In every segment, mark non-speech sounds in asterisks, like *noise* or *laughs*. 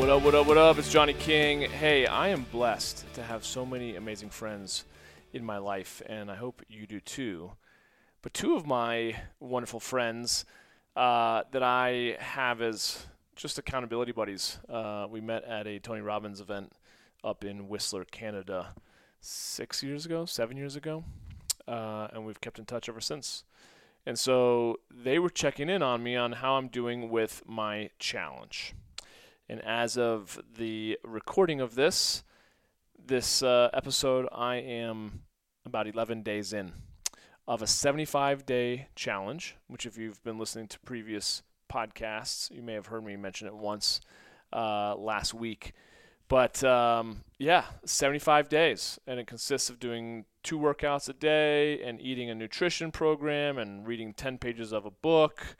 What up, what up, what up? It's Johnny King. Hey, I am blessed to have so many amazing friends in my life, and I hope you do too. But two of my wonderful friends uh, that I have as just accountability buddies, uh, we met at a Tony Robbins event up in Whistler, Canada, six years ago, seven years ago, uh, and we've kept in touch ever since. And so they were checking in on me on how I'm doing with my challenge. And as of the recording of this, this uh, episode, I am about 11 days in of a 75 day challenge, which, if you've been listening to previous podcasts, you may have heard me mention it once uh, last week. But um, yeah, 75 days, and it consists of doing two workouts a day and eating a nutrition program and reading 10 pages of a book,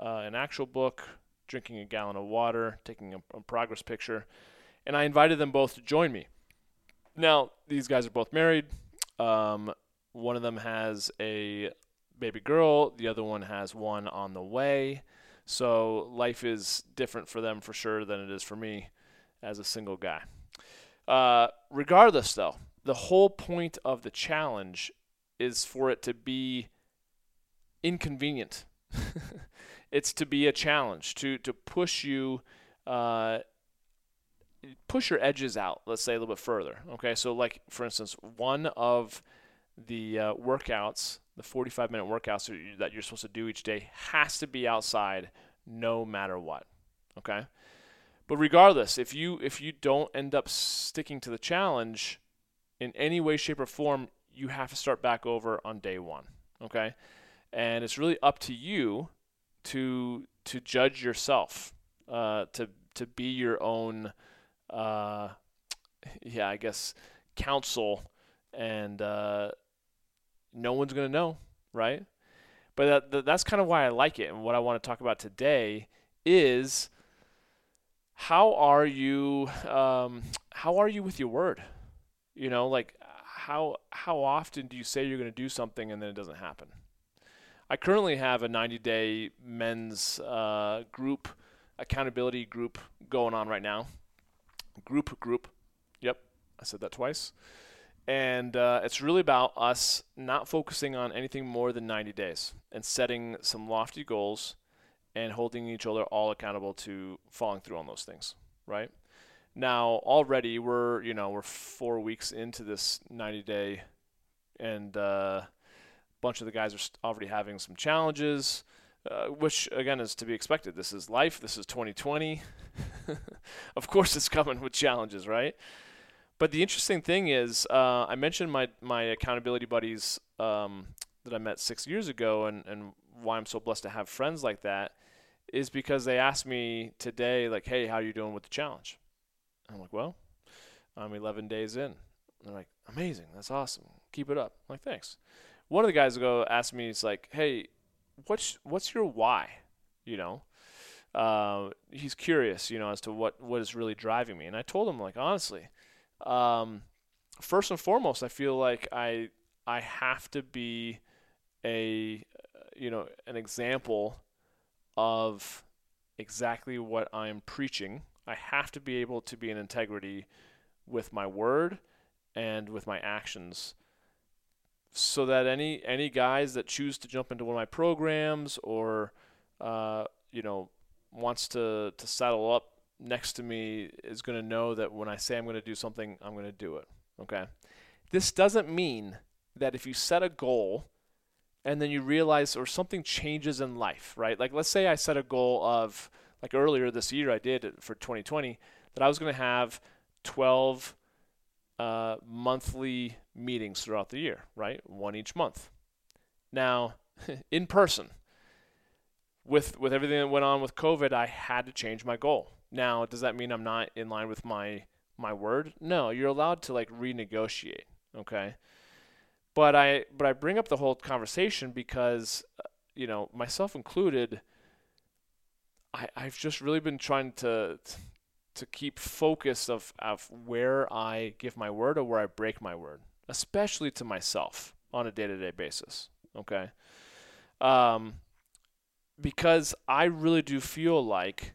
uh, an actual book, drinking a gallon of water, taking a, a progress picture, and I invited them both to join me. Now, these guys are both married. Um, one of them has a baby girl, the other one has one on the way. So life is different for them for sure than it is for me as a single guy. Uh, regardless, though, the whole point of the challenge is for it to be inconvenient. *laughs* it's to be a challenge to to push you uh, push your edges out let's say a little bit further okay? So like for instance one of the uh, workouts the 45 minute workouts that you're supposed to do each day has to be outside no matter what okay? But regardless if you if you don't end up sticking to the challenge in any way shape or form you have to start back over on day one okay? And it's really up to you to to judge yourself, uh, to to be your own, uh, yeah, I guess counsel, and uh, no one's gonna know, right? But that, that's kind of why I like it, and what I want to talk about today is how are you um, how are you with your word? You know, like how how often do you say you're to do something and then it doesn't happen? I currently have a 90 day men's uh, group accountability group going on right now. Group, group. Yep, I said that twice. And uh, it's really about us not focusing on anything more than 90 days and setting some lofty goals and holding each other all accountable to following through on those things, right? Now, already we're, you know, we're four weeks into this 90 day and, uh, bunch of the guys are already having some challenges, uh, which again is to be expected. This is life. This is 2020. *laughs* of course, it's coming with challenges, right? But the interesting thing is, uh, I mentioned my my accountability buddies um, that I met six years ago, and and why I'm so blessed to have friends like that is because they asked me today, like, "Hey, how are you doing with the challenge?" I'm like, "Well, I'm 11 days in." They're like, "Amazing, that's awesome, keep it up." I'm like, "Thanks." One of the guys ago asked me, he's like, "Hey, what's what's your why?" You know, uh, he's curious, you know, as to what what is really driving me. And I told him, like, honestly, um, first and foremost, I feel like I I have to be a you know an example of exactly what I'm preaching. I have to be able to be in integrity with my word and with my actions so that any any guys that choose to jump into one of my programs or uh, you know wants to to saddle up next to me is going to know that when I say I'm going to do something, I'm going to do it. Okay. This doesn't mean that if you set a goal and then you realize or something changes in life, right? Like let's say I set a goal of like earlier this year I did for 2020 that I was going to have 12 uh, monthly meetings throughout the year, right? One each month. Now, *laughs* in person, with with everything that went on with COVID, I had to change my goal. Now, does that mean I'm not in line with my my word. No, you're allowed to like renegotiate, okay? But I but I bring up the whole conversation because uh, you know, myself included, I I've just really been trying to to keep focus of of where I give my word or where I break my word, especially to myself on a day-to-day basis, okay? Um because I really do feel like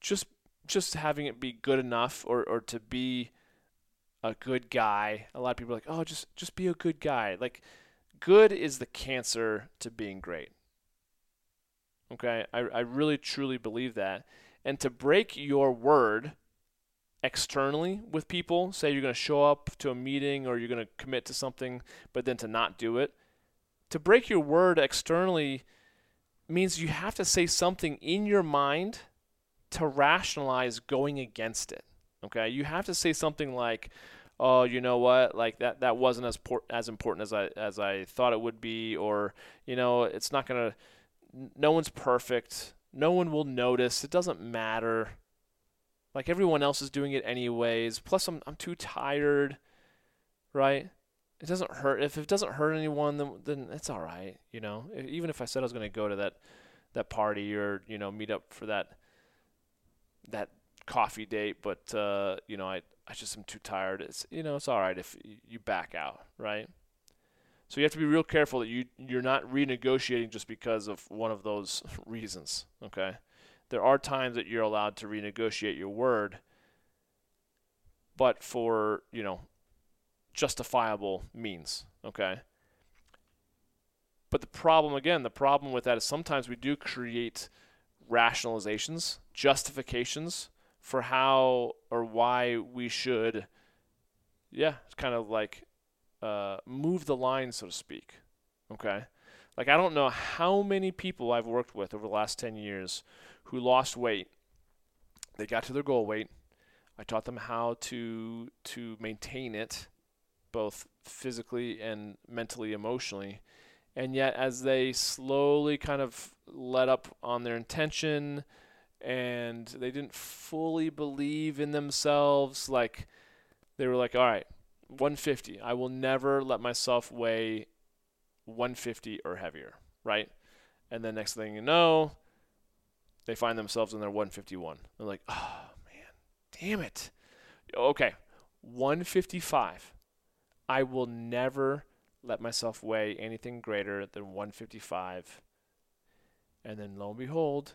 just just having it be good enough or, or to be a good guy. A lot of people are like, oh, just just be a good guy. Like, good is the cancer to being great. Okay, I, I really truly believe that. And to break your word externally with people, say you're going to show up to a meeting or you're going to commit to something, but then to not do it, to break your word externally means you have to say something in your mind to rationalize going against it. Okay, you have to say something like, "Oh, you know what? Like that that wasn't as por- as important as I as I thought it would be," or you know, it's not gonna. No one's perfect. No one will notice. It doesn't matter. Like everyone else is doing it anyways. Plus, I'm I'm too tired. Right? It doesn't hurt. If it doesn't hurt anyone, then then it's all right. You know, even if I said I was gonna go to that that party or you know meet up for that that coffee date, but uh, you know, I I just am too tired. It's you know, it's all right if you back out, right? So you have to be real careful that you you're not renegotiating just because of one of those *laughs* reasons, okay? There are times that you're allowed to renegotiate your word, but for, you know, justifiable means, okay? But the problem again, the problem with that is sometimes we do create rationalizations, justifications for how or why we should, yeah, it's kind of like uh, move the line, so to speak. Okay? Like, I don't know how many people I've worked with over the last 10 years who lost weight. They got to their goal weight. I taught them how to to maintain it, both physically and mentally, emotionally. And yet, as they slowly kind of let up on their intention and they didn't fully believe in themselves, like they were like, all right, 150. I will never let myself weigh 150 or heavier, right? And then next thing you know, they find themselves in their 151. They're like, oh man, damn it. Okay, 155. I will never let myself weigh anything greater than 155. And then lo and behold,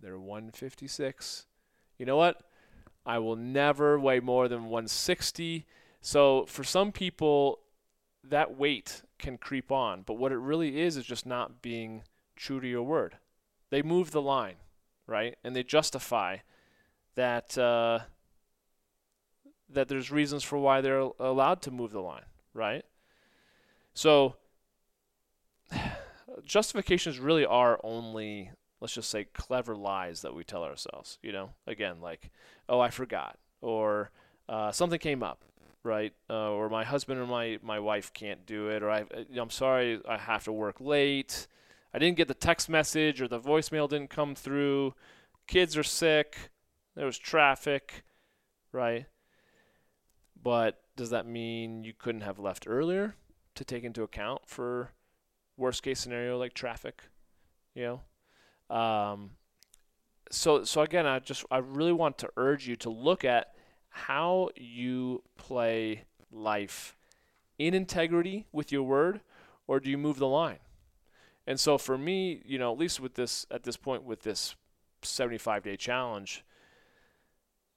they're 156. You know what? I will never weigh more than 160. So for some people, that weight can creep on. But what it really is is just not being true to your word. They move the line, right? And they justify that uh, that there's reasons for why they're allowed to move the line, right? So *sighs* justifications really are only let's just say clever lies that we tell ourselves you know again like oh i forgot or uh, something came up right? Uh, or my husband or my, my wife can't do it or I, i'm sorry i have to work late. I didn't get the text message or the voicemail didn't come through. Kids are sick. There was traffic right? But does that mean you couldn't have left earlier to take into account for worst case scenario like traffic, you know. Um, so so again, I just I really want to urge you to look at how you play life in integrity with your word, or do you move the line? And so for me, you know, at least with this at this point with this 75 day challenge,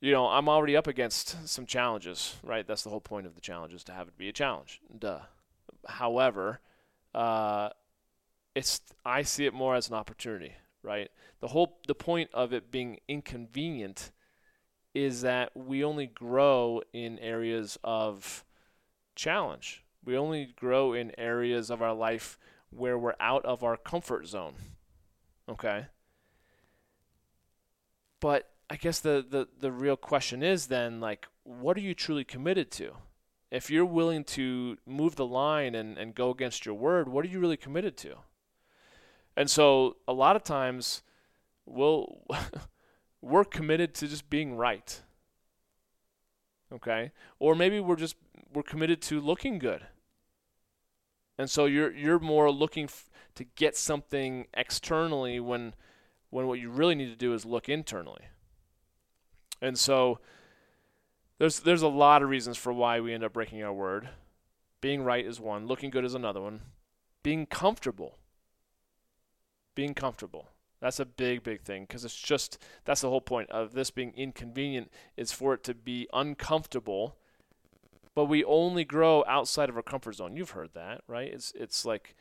you know, I'm already up against some challenges, right? That's the whole point of the challenge is to have it be a challenge. Duh. However, uh, it's I see it more as an opportunity, right? The whole the point of it being inconvenient is that we only grow in areas of challenge. We only grow in areas of our life where we're out of our comfort zone. Okay? But I guess the, the, the real question is then like what are you truly committed to? if you're willing to move the line and, and go against your word, what are you really committed to? And so a lot of times we'll *laughs* we're committed to just being right. Okay? Or maybe we're just we're committed to looking good. And so you're you're more looking f- to get something externally when when what you really need to do is look internally. And so there's there's a lot of reasons for why we end up breaking our word. Being right is one, looking good is another one. Being comfortable. Being comfortable. That's a big, big thing because it's just that's the whole point of this being inconvenient is for it to be uncomfortable. But we only grow outside of our comfort zone. You've heard that, right? It's it's like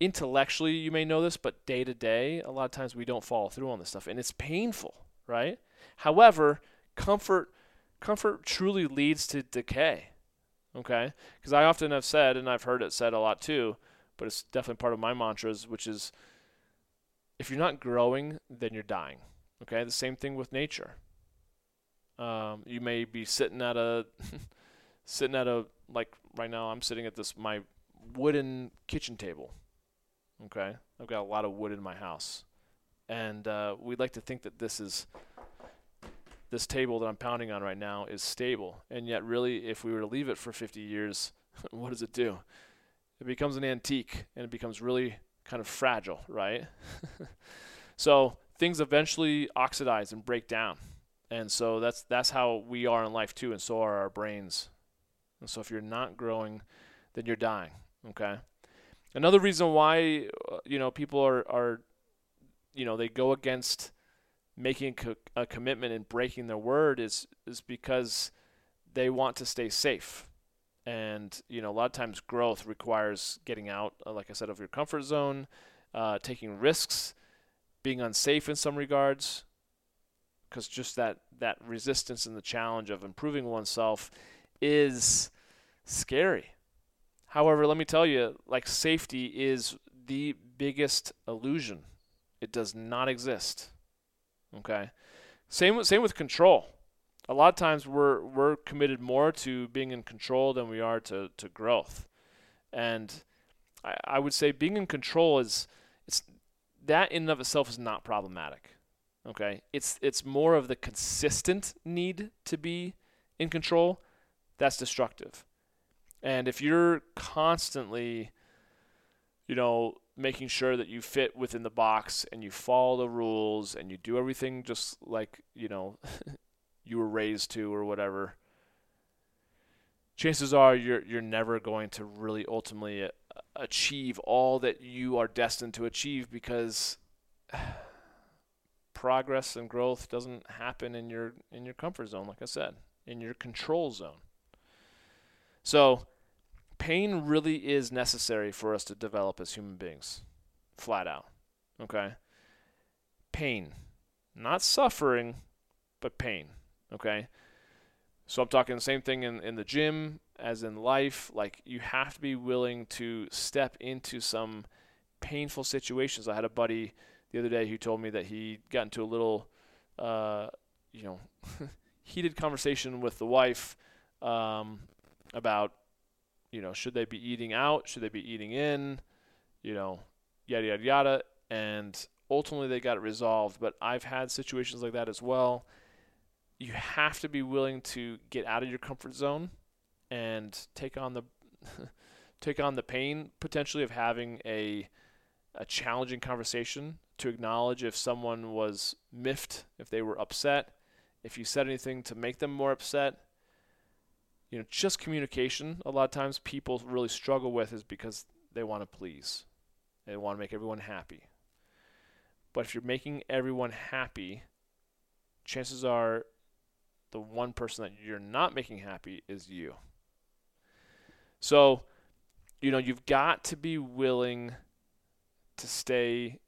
intellectually you may know this, but day to day, a lot of times we don't follow through on this stuff, and it's painful, right? However, comfort comfort truly leads to decay. Okay? Because I often have said, and I've heard it said a lot too, but it's definitely part of my mantras, which is if you're not growing, then you're dying. Okay? The same thing with nature. Um, you may be sitting at a *laughs* sitting at a like right now I'm sitting at this my wooden kitchen table. Okay? I've got a lot of wood in my house. And uh, we'd like to think that this is this table that I'm pounding on right now is stable. And yet, really, if we were to leave it for 50 years, *laughs* what does it do? It becomes an antique and it becomes really kind of fragile, right? *laughs* so things eventually oxidize and break down. And so that's that's how we are in life too, and so are our brains. And so if you're not growing, then you're dying. Okay. Another reason why uh, you know people are are you know they go against making a commitment and breaking their word is is because they want to stay safe. And you know, a lot of times growth requires getting out, uh, like I said, of your comfort zone, uh, taking risks, being unsafe in some regards, because just that that resistance and the challenge of improving oneself is scary. However, let me tell you, like safety is the biggest illusion. It does not exist. Okay. Same same with control. A lot of times we're we're committed more to being in control than we are to, to growth. And I, I would say being in control is it's that in and of itself is not problematic. Okay. It's it's more of the consistent need to be in control that's destructive. And if you're constantly, you know, making sure that you fit within the box and you follow the rules and you do everything just like you know *laughs* you were raised to or whatever chances are you're you're never going to really ultimately uh, achieve all that you are destined to achieve because *sighs* progress and growth doesn't happen in your in your comfort zone like I said in your control zone so pain really is necessary for us to develop as human beings, flat out. Okay? Pain. Not suffering, but pain. Okay? So I'm talking the same thing in, in the gym as in life. Like, you have to be willing to step into some painful situations. I had a buddy the other day who told me that he got into a little, uh, you know, *laughs* heated conversation with the wife um, about you know, should they be eating out? Should they be eating in? You know, yada, yada, yada. And ultimately they got it resolved. But I've had situations like that as well. You have to be willing to get out of your comfort zone and take on the *laughs* take on the pain potentially of having a a challenging conversation to acknowledge if someone was miffed, if they were upset, if you said anything to make them more upset, you know, just communication, a lot of times people really struggle with is because they want to please. They want to make everyone happy. But if you're making everyone happy, chances are the one person that you're not making happy is you. So, you know, you've got to be willing to stay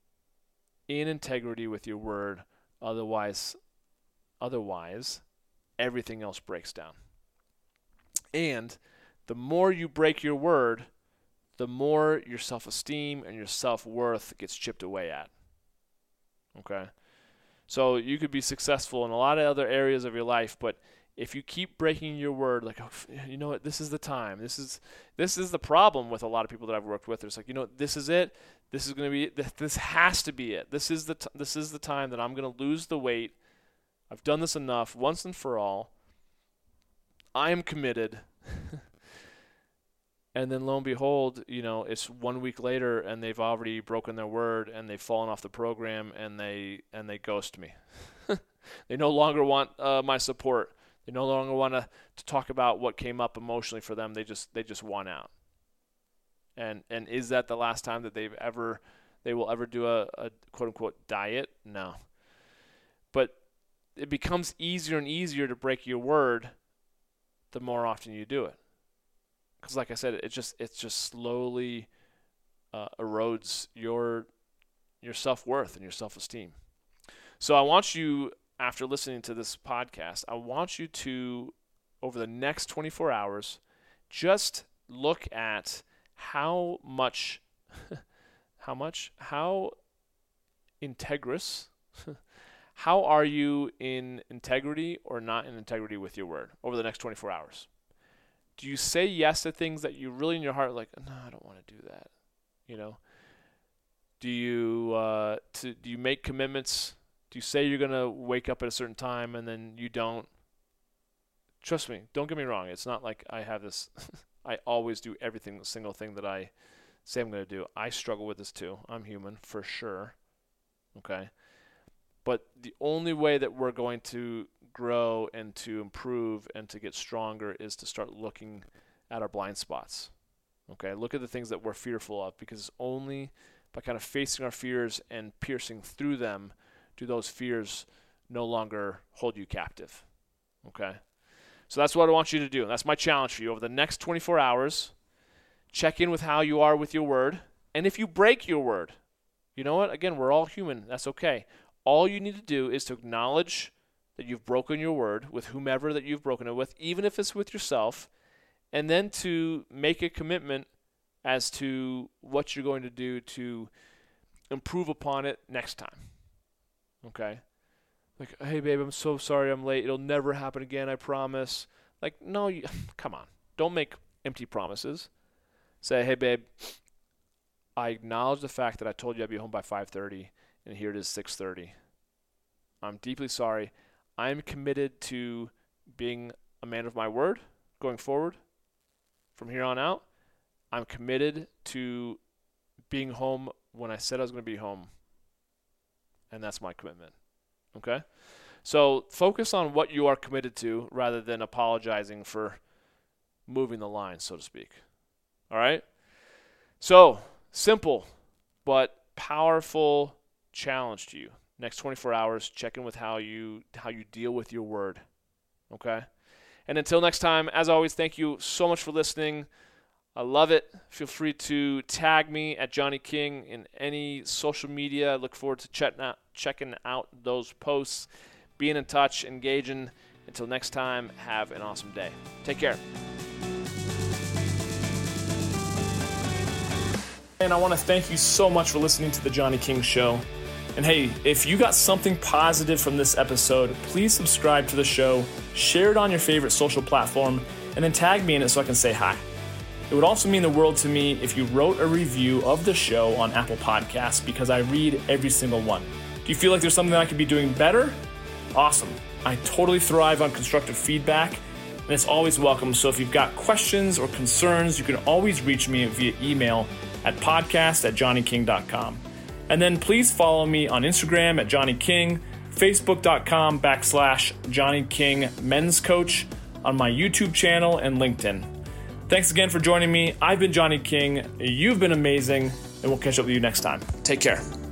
in integrity with your word otherwise otherwise everything else breaks down. And the more you break your word, the more your self esteem and your self worth gets chipped away at. Okay? So you could be successful in a lot of other areas of your life, but if you keep breaking your word, like oh, you know what, this is the time. This is this is the problem with a lot of people that I've worked with. It's like you know this is it. This is going to be this has to be it. This is the t- this is the time that I'm going to lose the weight. I've done this enough once and for all. I am committed. *laughs* and then lo and behold, you know, it's one week later and they've already broken their word and they've fallen off the program and they and they ghost me. *laughs* they no longer want uh, my support. They no longer want to, to talk about what came up emotionally for them. They just they just want out. And and is that the last time that they've ever they will ever do a, a quote unquote diet? No. But it becomes easier and easier to break your word the more often you do it. Because like I said, it just it just slowly uh, erodes your your self worth and your self esteem. So I want you, after listening to this podcast, I want you to, over the next 24 hours, just look at how much, *laughs* how much, how integrous *laughs* how are you in integrity or not in integrity with your word over the next 24 hours? Do you say yes to things that you really in your heart like, no, I don't want to do that? You know, do you uh, to, do you make commitments? Do you say you're gonna wake up at a certain time and then you don't? Trust me, don't get me wrong. It's not like I have this. *laughs* I always do everything, single thing that I say I'm gonna do. I struggle with this too. I'm human for sure. Okay. But the only way that we're going to grow and to improve and to get stronger is to start looking at our blind spots. Okay, look at the things that we're fearful of because only by kind of facing our fears and piercing through them do those fears no longer hold you captive. Okay? So that's what I want you to do. That's my challenge for you over the next 24 hours. Check in with how you are with your word. And if you break your word, you know what? Again, we're all human. That's okay. All you need to do is to acknowledge that you've broken your word with whomever that you've broken it with, even if it's with yourself, and then to make a commitment as to what you're going to do to improve upon it next time. Okay? Like, hey, babe, I'm so sorry I'm late. It'll never happen again, I promise. Like, no, you, *laughs* come on. Don't make empty promises. Say, hey, babe, I acknowledge the fact that I told you I'd be home by 5:30 and here it is 6:30. I'm deeply sorry. I'm committed to being a man of my word going forward from here on out. I'm committed to being home when I said I was going to be home. And that's my commitment. Okay? So focus on what you are committed to rather than apologizing for moving the line, so to speak. All right? So, simple but powerful challenge to you. Next 24 hours, check in with how you how you deal with your word. Okay? And until next time, as always, thank you so much for listening. I love it. Feel free to tag me at Johnny King in any social media. I look forward to checking out, checking out those posts, being in touch, engaging. Until next time, have an awesome day. Take care. And I want to thank you so much for listening to The Johnny King Show. And hey, if you got something positive from this episode, please subscribe to the show, share it on your favorite social platform, and then tag me in it so I can say hi. It would also mean the world to me if you wrote a review of the show on Apple Podcasts because I read every single one. Do you feel like there's something I could be doing better? Awesome. I totally thrive on constructive feedback, and it's always welcome. So if you've got questions or concerns, you can always reach me via email at podcast at johnnyking.com. And then please follow me on Instagram at Johnny King, Facebook.com backslash Johnny King Men's Coach, on my YouTube channel and LinkedIn. Thanks again for joining me. I've been Johnny King. You've been amazing, and we'll catch up with you next time. Take care.